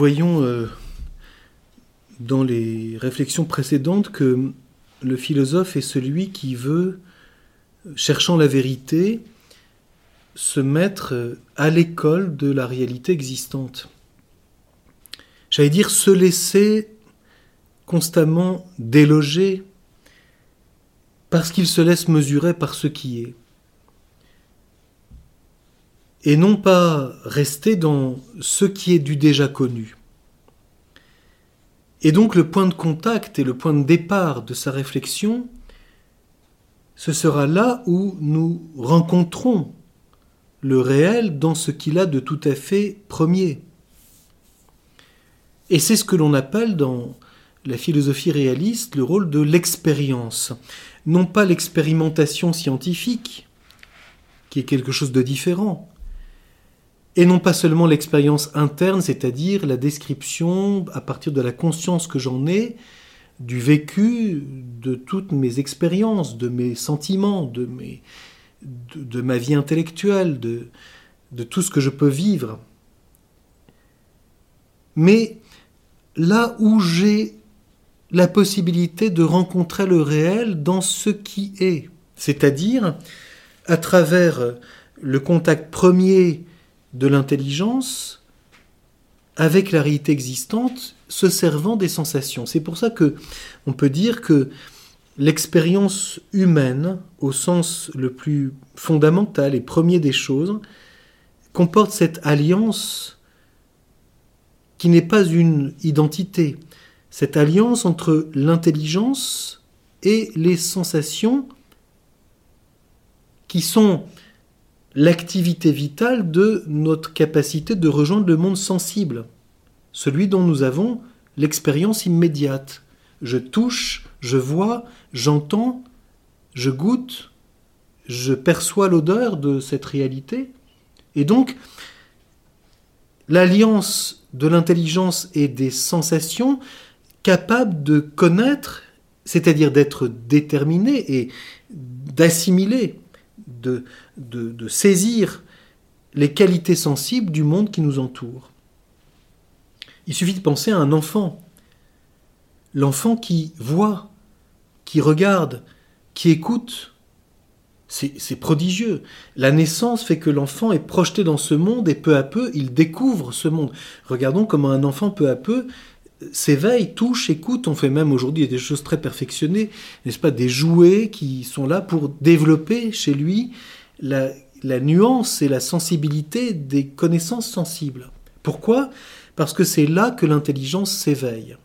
Voyons euh, dans les réflexions précédentes que le philosophe est celui qui veut, cherchant la vérité, se mettre à l'école de la réalité existante. J'allais dire se laisser constamment déloger parce qu'il se laisse mesurer par ce qui est. Et non pas rester dans ce qui est du déjà connu. Et donc le point de contact et le point de départ de sa réflexion, ce sera là où nous rencontrons le réel dans ce qu'il a de tout à fait premier. Et c'est ce que l'on appelle dans la philosophie réaliste le rôle de l'expérience. Non pas l'expérimentation scientifique, qui est quelque chose de différent, et non pas seulement l'expérience interne, c'est-à-dire la description à partir de la conscience que j'en ai du vécu de toutes mes expériences, de mes sentiments, de, ma vie intellectuelle, de tout ce que je peux vivre. Mais là où j'ai la possibilité de rencontrer le réel dans ce qui est, c'est-à-dire à travers le contact premier de l'intelligence avec la réalité existante, se servant des sensations. C'est pour ça que on peut dire que l'expérience humaine, au sens le plus fondamental et premier des choses, comporte cette alliance qui n'est pas une identité, cette alliance entre l'intelligence et les sensations qui sont l'activité vitale de notre capacité de rejoindre le monde sensible, celui dont nous avons l'expérience immédiate. Je touche, je vois, j'entends, je goûte, je perçois l'odeur de cette réalité. Et donc, l'alliance de l'intelligence et des sensations capables de connaître, c'est-à-dire d'être déterminé et d'assimiler de, de, saisir les qualités sensibles du monde qui nous entoure. Il suffit de penser à un enfant. L'enfant qui voit, qui regarde, qui écoute, c'est prodigieux. La naissance fait que l'enfant est projeté dans ce monde et peu à peu, il découvre ce monde. Regardons comment un enfant peu à peu s'éveille, touche, écoute. On fait même aujourd'hui des choses très perfectionnées, n'est-ce pas, des jouets qui sont là pour développer chez lui la, nuance et la sensibilité des connaissances sensibles. Pourquoi? Parce que c'est là que l'intelligence s'éveille.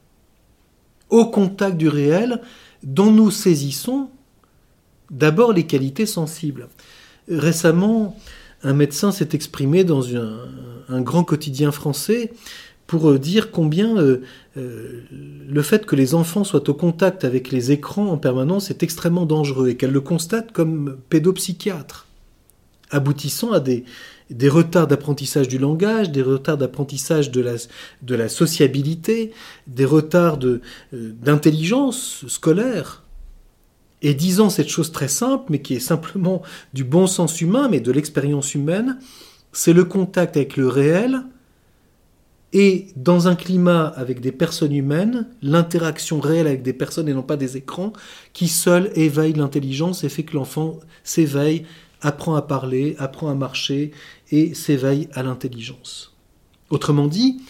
Au contact du réel, dont nous saisissons d'abord les qualités sensibles. Récemment, un médecin s'est exprimé dans un grand quotidien français pour euh, dire combien euh, euh, le fait que les enfants soient au contact avec les écrans en permanence est extrêmement dangereux et qu'elle le constate comme pédopsychiatre, aboutissant à des, des retards d'apprentissage du langage, des retards d'apprentissage de la, de la sociabilité, des retards d'intelligence scolaire. Et disant cette chose très simple, mais qui est simplement du bon sens humain, mais de l'expérience humaine, c'est le contact avec le réel et dans un climat avec des personnes humaines, l'interaction réelle avec des personnes et non pas des écrans, qui seul éveille l'intelligence et fait que l'enfant s'éveille, apprend à parler, apprend à marcher et s'éveille à l'intelligence. Autrement dit,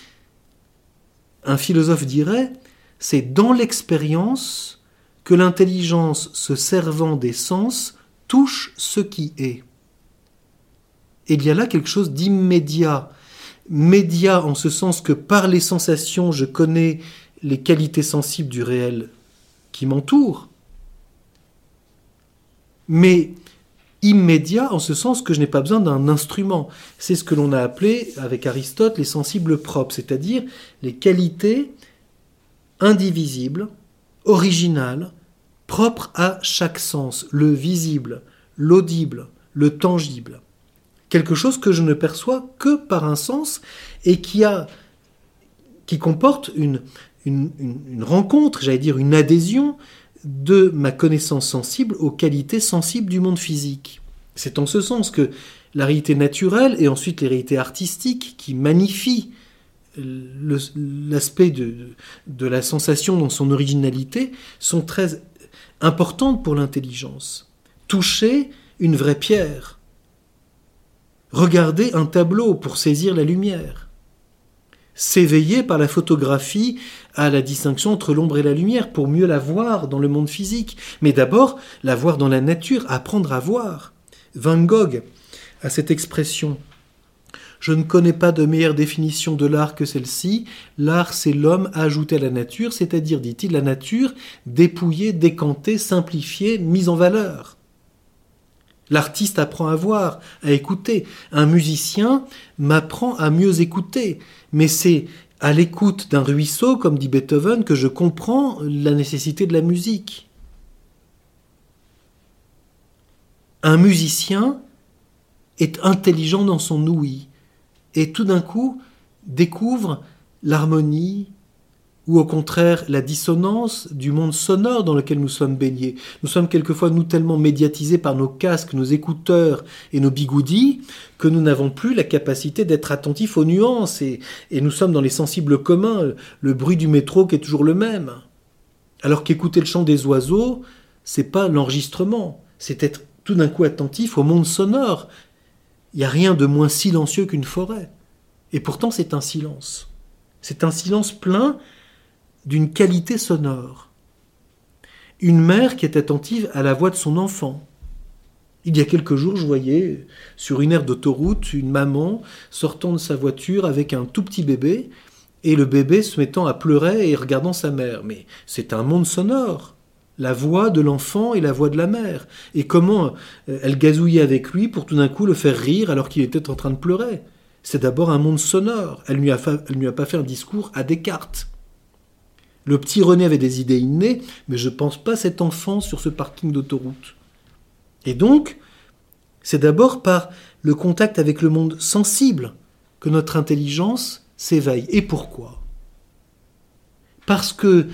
un philosophe dirait, c'est dans l'expérience que l'intelligence se servant des sens touche ce qui est. Il y a là quelque chose d'immédiat média en ce sens que par les sensations, je connais les qualités sensibles du réel qui m'entoure, mais immédiat en ce sens que je n'ai pas besoin d'un instrument. C'est ce que l'on a appelé avec Aristote les sensibles propres, c'est-à-dire les qualités indivisibles, originales, propres à chaque sens, le visible, l'audible, le tangible quelque chose que je ne perçois que par un sens et qui, a, qui comporte une, rencontre, j'allais dire une adhésion de ma connaissance sensible aux qualités sensibles du monde physique. C'est en ce sens que la réalité naturelle et ensuite les réalités artistiques qui magnifient l'aspect de, de la sensation dans son originalité sont très importantes pour l'intelligence. Toucher une vraie pierre, regarder un tableau pour saisir la lumière, s'éveiller par la photographie à la distinction entre l'ombre et la lumière pour mieux la voir dans le monde physique, mais d'abord la voir dans la nature, apprendre à voir. Van Gogh a cette expression je ne connais pas de meilleure définition de l'art que celle-ci. L'art, c'est l'homme ajouté à la nature, c'est-à-dire, dit-il, la nature dépouillée, décantée, simplifiée, mise en valeur. L'artiste apprend à voir, à écouter. Un musicien m'apprend à mieux écouter. Mais c'est à l'écoute d'un ruisseau, comme dit Beethoven, que je comprends la nécessité de la musique. Un musicien est intelligent dans son ouïe et tout d'un coup découvre l'harmonie ou au contraire la dissonance du monde sonore dans lequel nous sommes baignés. Nous sommes quelquefois, nous, tellement médiatisés par nos casques, nos écouteurs et nos bigoudis, que nous n'avons plus la capacité d'être attentifs aux nuances, et, nous sommes dans les sensibles communs, le bruit du métro qui est toujours le même. Alors qu'écouter le chant des oiseaux, c'est pas l'enregistrement, c'est être tout d'un coup attentif au monde sonore il n'y a rien de moins silencieux qu'une forêt. Et pourtant c'est un silence. C'est un silence plein d'une qualité sonore. Une mère qui est attentive à la voix de son enfant. Il y a quelques jours, je voyais sur une aire d'autoroute une maman sortant de sa voiture avec un tout petit bébé et le bébé se mettant à pleurer et regardant sa mère. Mais c'est un monde sonore la voix de l'enfant et la voix de la mère, et comment euh, elle gazouillait avec lui pour tout d'un coup le faire rire alors qu'il était en train de pleurer. C'est d'abord un monde sonore. Elle ne lui, lui, a pas fait un discours à Descartes. Le petit René avait des idées innées, mais je ne pense pas cet enfant sur ce parking d'autoroute. Et donc, c'est d'abord par le contact avec le monde sensible que notre intelligence s'éveille. Et pourquoi? Parce que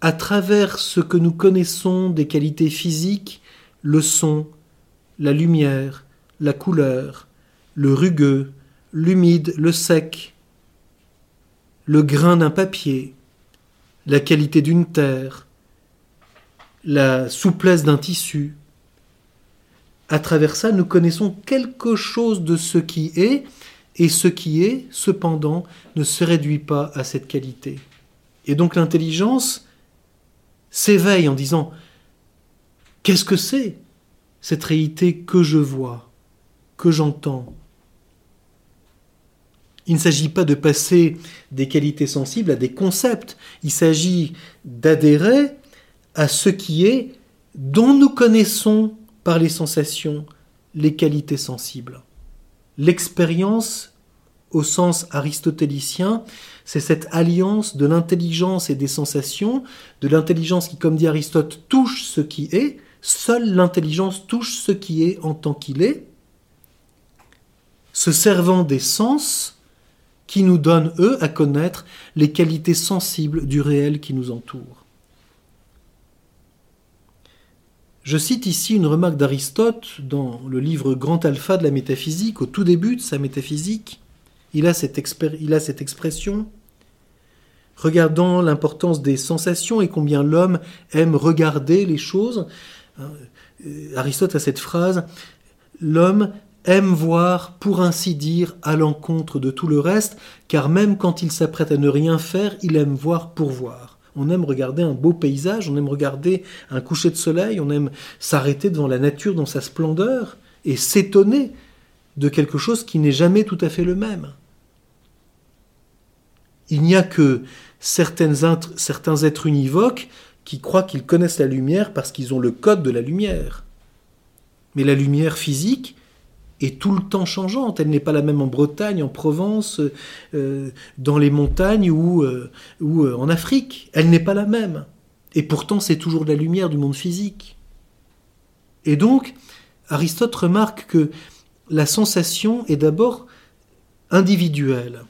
à travers ce que nous connaissons des qualités physiques, le son, la lumière, la couleur, le rugueux, l'humide, le sec, le grain d'un papier, la qualité d'une terre, la souplesse d'un tissu. À travers ça, nous connaissons quelque chose de ce qui est, et ce qui est, cependant, ne se réduit pas à cette qualité. Et donc l'intelligence, s'éveille en disant Qu'est-ce que c'est cette réalité que je vois, que j'entends Il ne s'agit pas de passer des qualités sensibles à des concepts, il s'agit d'adhérer à ce qui est dont nous connaissons par les sensations les qualités sensibles. L'expérience au sens aristotélicien, c'est cette alliance de l'intelligence et des sensations, de l'intelligence qui, comme dit Aristote, touche ce qui est, seule l'intelligence touche ce qui est en tant qu'il est, se servant des sens qui nous donnent, eux, à connaître les qualités sensibles du réel qui nous entoure. Je cite ici une remarque d'Aristote dans le livre Grand Alpha de la métaphysique, au tout début de sa métaphysique, il a cette, il a cette expression regardant l'importance des sensations et combien l'homme aime regarder les choses. Hein, euh, Aristote a cette phrase L'homme aime voir, pour ainsi dire, à l'encontre de tout le reste, car même quand il s'apprête à ne rien faire, il aime voir pour voir. On aime regarder un beau paysage, on aime regarder un coucher de soleil, on aime s'arrêter devant la nature dans sa splendeur et s'étonner de quelque chose qui n'est jamais tout à fait le même. Il n'y a que certains êtres univoques qui croient qu'ils connaissent la lumière parce qu'ils ont le code de la lumière. Mais la lumière physique est tout le temps changeante. Elle n'est pas la même en Bretagne, en Provence, euh, dans les montagnes ou, euh, ou euh, en Afrique. Elle n'est pas la même. Et pourtant, c'est toujours la lumière du monde physique. Et donc, Aristote remarque que la sensation est d'abord individuelle.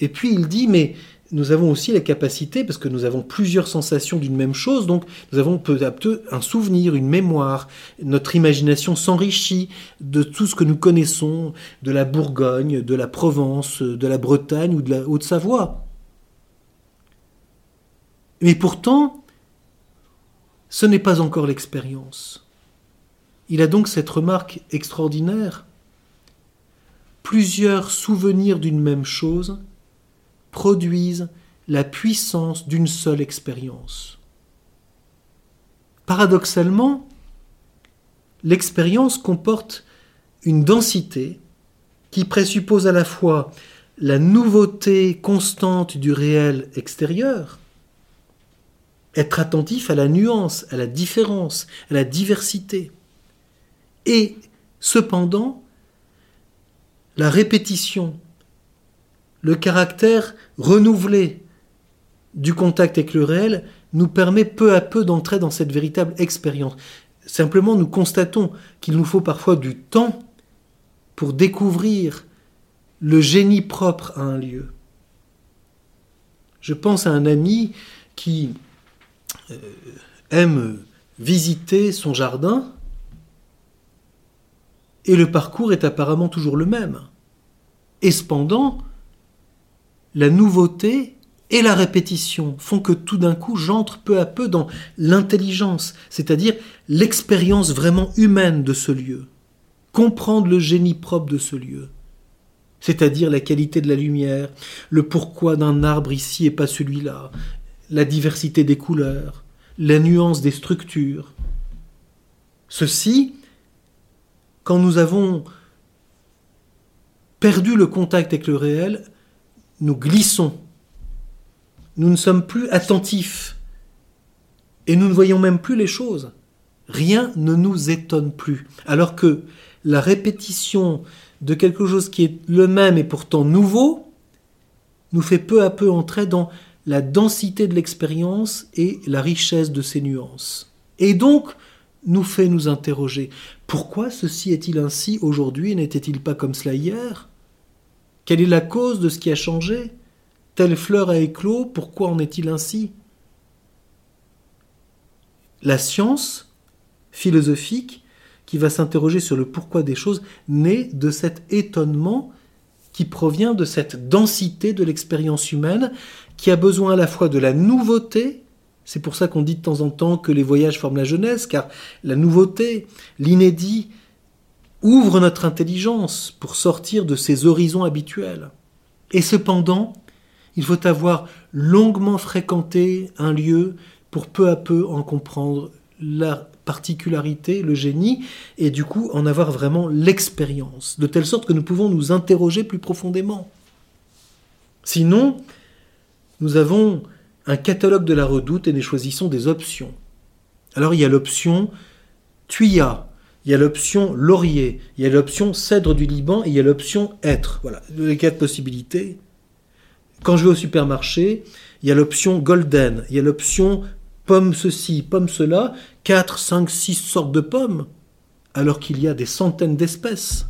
Et puis il dit, mais nous avons aussi la capacité, parce que nous avons plusieurs sensations d'une même chose, donc nous avons peu à peu un souvenir, une mémoire, notre imagination s'enrichit de tout ce que nous connaissons, de la Bourgogne, de la Provence, de la Bretagne ou de la Haute-Savoie. Mais pourtant, ce n'est pas encore l'expérience. Il a donc cette remarque extraordinaire. Plusieurs souvenirs d'une même chose produisent la puissance d'une seule expérience. Paradoxalement, l'expérience comporte une densité qui présuppose à la fois la nouveauté constante du réel extérieur, être attentif à la nuance, à la différence, à la diversité, et cependant la répétition le caractère renouvelé du contact avec le réel nous permet peu à peu d'entrer dans cette véritable expérience. Simplement, nous constatons qu'il nous faut parfois du temps pour découvrir le génie propre à un lieu. Je pense à un ami qui euh, aime visiter son jardin et le parcours est apparemment toujours le même. Et cependant, la nouveauté et la répétition font que tout d'un coup j'entre peu à peu dans l'intelligence, c'est-à-dire l'expérience vraiment humaine de ce lieu, comprendre le génie propre de ce lieu, c'est-à-dire la qualité de la lumière, le pourquoi d'un arbre ici et pas celui-là, la diversité des couleurs, la nuance des structures. Ceci, quand nous avons perdu le contact avec le réel, nous glissons. Nous ne sommes plus attentifs. Et nous ne voyons même plus les choses. Rien ne nous étonne plus. Alors que la répétition de quelque chose qui est le même et pourtant nouveau nous fait peu à peu entrer dans la densité de l'expérience et la richesse de ses nuances. Et donc, nous fait nous interroger. Pourquoi ceci est-il ainsi aujourd'hui et n'était-il pas comme cela hier? Quelle est la cause de ce qui a changé? Telle fleur a éclos, pourquoi en est-il ainsi? La science philosophique qui va s'interroger sur le pourquoi des choses naît de cet étonnement qui provient de cette densité de l'expérience humaine qui a besoin à la fois de la nouveauté, c'est pour ça qu'on dit de temps en temps que les voyages forment la jeunesse, car la nouveauté, l'inédit, ouvre notre intelligence pour sortir de ses horizons habituels. Et cependant, il faut avoir longuement fréquenté un lieu pour peu à peu en comprendre la particularité, le génie, et du coup en avoir vraiment l'expérience, de telle sorte que nous pouvons nous interroger plus profondément. Sinon, nous avons un catalogue de la redoute et nous choisissons des options. Alors il y a l'option tuya, il y a l'option laurier, il y a l'option cèdre du Liban et il y a l'option être. Voilà, les quatre possibilités. Quand je vais au supermarché, il y a l'option golden, il y a l'option pomme ceci, pomme cela, 4, 5, 6 sortes de pommes, alors qu'il y a des centaines d'espèces.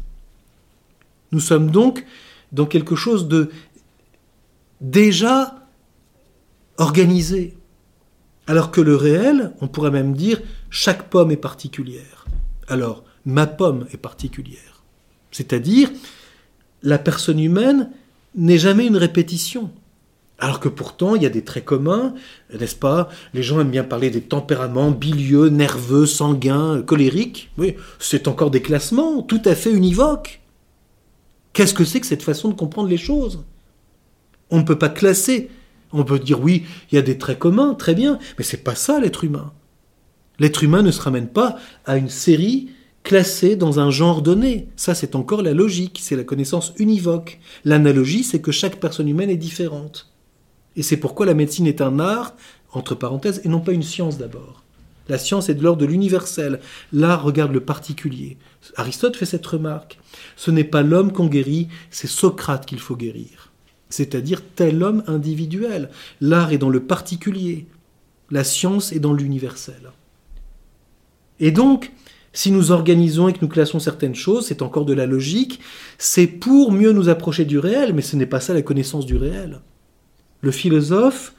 Nous sommes donc dans quelque chose de déjà organisé. Alors que le réel, on pourrait même dire, chaque pomme est particulière. Alors, ma pomme est particulière. C'est-à-dire, la personne humaine n'est jamais une répétition. Alors que pourtant, il y a des traits communs, n'est-ce pas? Les gens aiment bien parler des tempéraments bilieux, nerveux, sanguins, colériques. Oui, c'est encore des classements tout à fait univoques. Qu'est-ce que c'est que cette façon de comprendre les choses? On ne peut pas classer. On peut dire oui, il y a des traits communs, très bien, mais c'est pas ça l'être humain. L'être humain ne se ramène pas à une série classée dans un genre donné. Ça, c'est encore la logique, c'est la connaissance univoque. L'analogie, c'est que chaque personne humaine est différente. Et c'est pourquoi la médecine est un art, entre parenthèses, et non pas une science d'abord. La science est de l'ordre de l'universel. L'art regarde le particulier. Aristote fait cette remarque. Ce n'est pas l'homme qu'on guérit, c'est Socrate qu'il faut guérir. C'est-à-dire tel homme individuel. L'art est dans le particulier. La science est dans l'universel. Et donc, Si nous organisons et que nous classons certaines choses, c'est encore de la logique, c'est pour mieux nous approcher du réel, mais ce n'est pas ça la connaissance du réel. Le philosophe,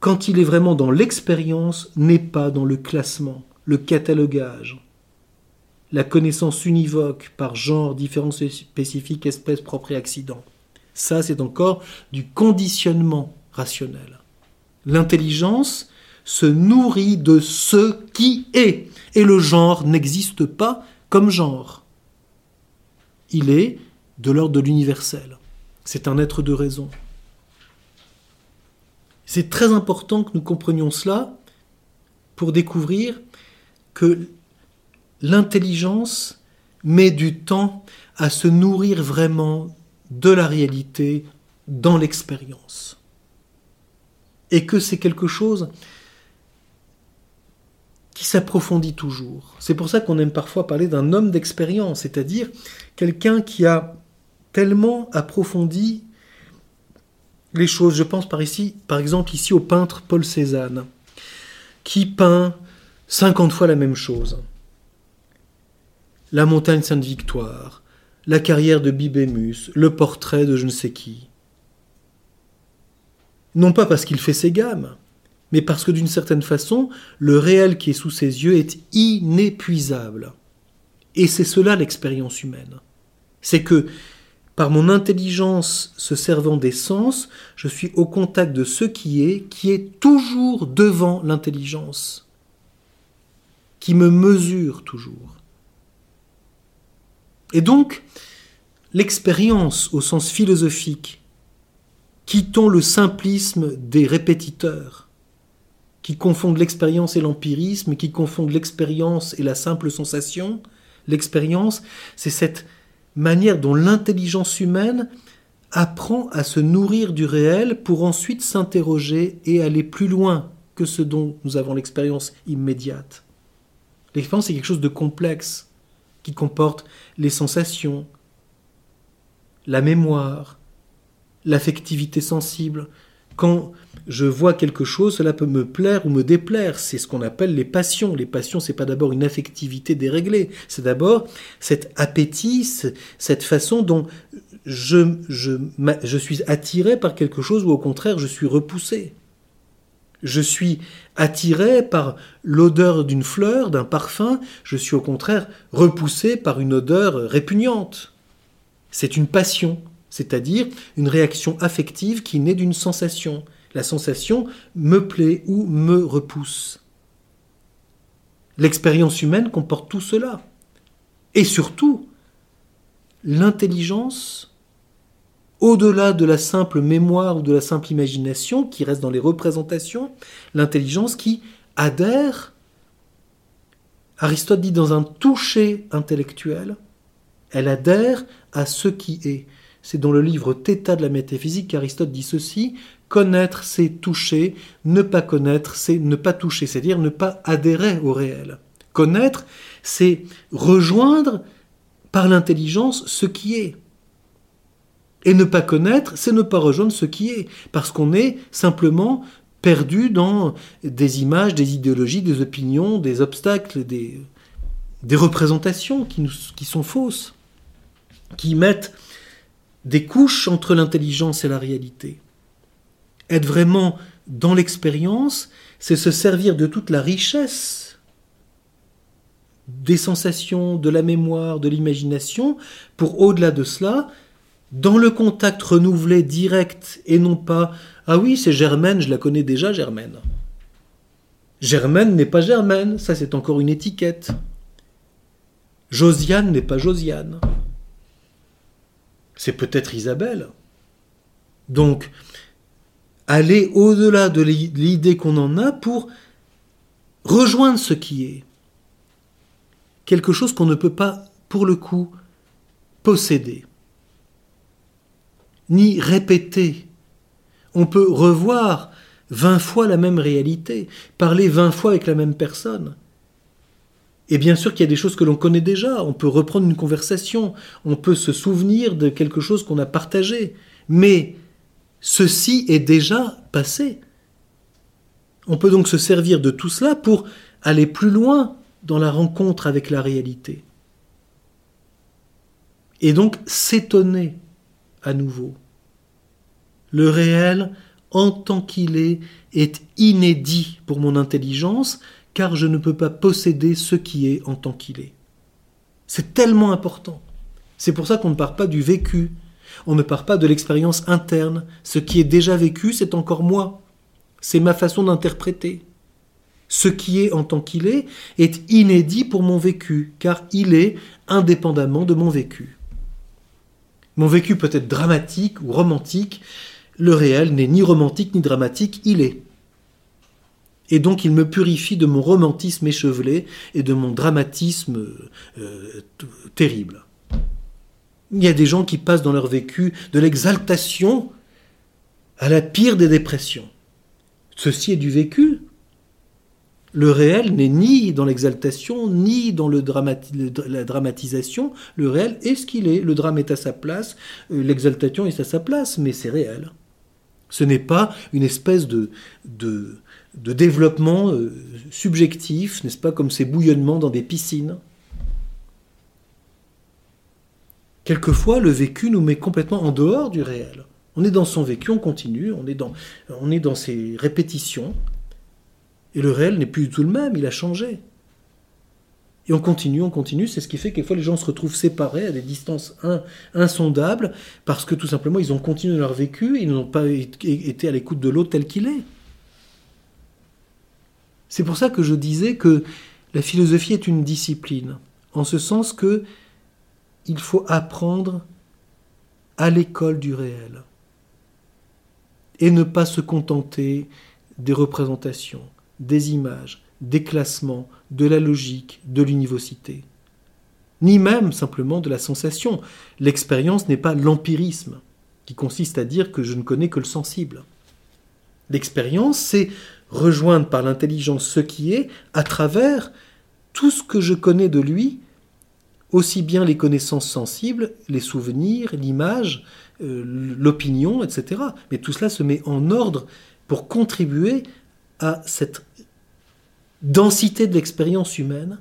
quand il est vraiment dans l'expérience, n'est pas dans le classement, le catalogage. La connaissance univoque par genre, différence spécifique, espèce, propre et accident. Ça, c'est encore du conditionnement rationnel. L'intelligence se nourrit de ce qui est, et le genre n'existe pas comme genre. Il est de l'ordre de l'universel. C'est un être de raison. C'est très important que nous comprenions cela pour découvrir que l'intelligence met du temps à se nourrir vraiment de la réalité dans l'expérience. Et que c'est quelque chose qui s'approfondit toujours. C'est pour ça qu'on aime parfois parler d'un homme d'expérience, c'est-à-dire quelqu'un qui a tellement approfondi les choses. Je pense par ici, par exemple ici au peintre Paul Cézanne, qui peint 50 fois la même chose. La montagne Sainte-Victoire, la carrière de Bibémus, le portrait de je ne sais qui. Non pas parce qu'il fait ses gammes, mais parce que d'une certaine façon, le réel qui est sous ses yeux est inépuisable. Et c'est cela l'expérience humaine. C'est que par mon intelligence se servant des sens, je suis au contact de ce qui est, qui est toujours devant l'intelligence, qui me mesure toujours. Et donc, l'expérience au sens philosophique, quittons le simplisme des répétiteurs, qui confondent l'expérience et l'empirisme, qui confondent l'expérience et la simple sensation, l'expérience, c'est cette manière dont l'intelligence humaine apprend à se nourrir du réel pour ensuite s'interroger et aller plus loin que ce dont nous avons l'expérience immédiate. L'expérience est quelque chose de complexe qui comporte les sensations, la mémoire, l'affectivité sensible. Quand je vois quelque chose, cela peut me plaire ou me déplaire. C'est ce qu'on appelle les passions. Les passions, c'est pas d'abord une affectivité déréglée, c'est d'abord cet appétit, cette façon dont je, je, je suis attiré par quelque chose ou au contraire je suis repoussé. Je suis attiré par l'odeur d'une fleur, d'un parfum, je suis au contraire repoussé par une odeur répugnante. C'est une passion, c'est-à-dire une réaction affective qui naît d'une sensation. La sensation me plaît ou me repousse. L'expérience humaine comporte tout cela. Et surtout, l'intelligence, au-delà de la simple mémoire ou de la simple imagination qui reste dans les représentations, l'intelligence qui adhère, Aristote dit dans un toucher intellectuel, elle adhère à ce qui est. C'est dans le livre Theta de la métaphysique qu'Aristote dit ceci Connaître, c'est toucher, ne pas connaître, c'est ne pas toucher, c'est-à-dire ne pas adhérer au réel. Connaître, c'est rejoindre par l'intelligence ce qui est. Et ne pas connaître, c'est ne pas rejoindre ce qui est, parce qu'on est simplement perdu dans des images, des idéologies, des opinions, des obstacles, des, représentations qui sont fausses, qui mettent des couches entre l'intelligence et la réalité être vraiment dans l'expérience, c'est se servir de toute la richesse des sensations, de la mémoire, de l'imagination, pour au-delà de cela, dans le contact renouvelé direct et non pas Ah oui, c'est Germaine, je la connais déjà, Germaine. Germaine n'est pas Germaine, ça c'est encore une étiquette. Josiane n'est pas Josiane. C'est peut-être Isabelle. Donc, aller au-delà de l'idée qu'on en a pour rejoindre ce qui est. Quelque chose qu'on ne peut pas, pour le coup, posséder, ni répéter. On peut revoir vingt fois la même réalité, parler vingt fois avec la même personne. Et bien sûr qu'il y a des choses que l'on connaît déjà, on peut reprendre une conversation, on peut se souvenir de quelque chose qu'on a partagé, mais Ceci est déjà passé. On peut donc se servir de tout cela pour aller plus loin dans la rencontre avec la réalité. Et donc s'étonner à nouveau. Le réel, en tant qu'il est, est inédit pour mon intelligence, car je ne peux pas posséder ce qui est en tant qu'il est. C'est tellement important. C'est pour ça qu'on ne part pas du vécu, on ne part pas de l'expérience interne. Ce qui est déjà vécu, c'est encore moi. C'est ma façon d'interpréter. Ce qui est en tant qu'il est est inédit pour mon vécu, car il est indépendamment de mon vécu. Mon vécu peut être dramatique ou romantique, le réel n'est ni romantique ni dramatique, il est. Et donc il me purifie de mon romantisme échevelé et de mon dramatisme euh, terrible. Il y a des gens qui passent dans leur vécu de l'exaltation à la pire des dépressions. Ceci est du vécu. Le réel n'est ni dans l'exaltation, ni dans le la dramatisation. Le réel est ce qu'il est. Le drame est à sa place, euh, l'exaltation est à sa place, mais c'est réel. Ce n'est pas une espèce de, de, développement euh, subjectif, n'est-ce pas, comme ces bouillonnements dans des piscines. Quelquefois, le vécu nous met complètement en dehors du réel. On est dans son vécu, on continue, on est dans, on ses répétitions, et le réel n'est plus du tout le même, il a changé. Et on continue, on continue, c'est ce qui fait que fois les gens se retrouvent séparés à des distances insondables, parce que tout simplement ils ont continué leur vécu, ils n'ont pas été à l'écoute de l'autre tel qu'il est. C'est pour ça que je disais que la philosophie est une discipline, en ce sens que il faut apprendre à l'école du réel et ne pas se contenter des représentations, des images, des classements, de la logique, de l'univocité, ni même simplement de la sensation. L'expérience n'est pas l'empirisme, qui consiste à dire que je ne connais que le sensible. L'expérience, c'est rejoindre par l'intelligence ce qui est à travers tout ce que je connais de lui aussi bien les connaissances sensibles, les souvenirs, l'image, euh, l'opinion, etc. Mais tout cela se met en ordre pour contribuer à cette densité de l'expérience humaine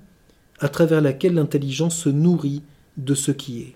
à travers laquelle l'intelligence se nourrit de ce qui est.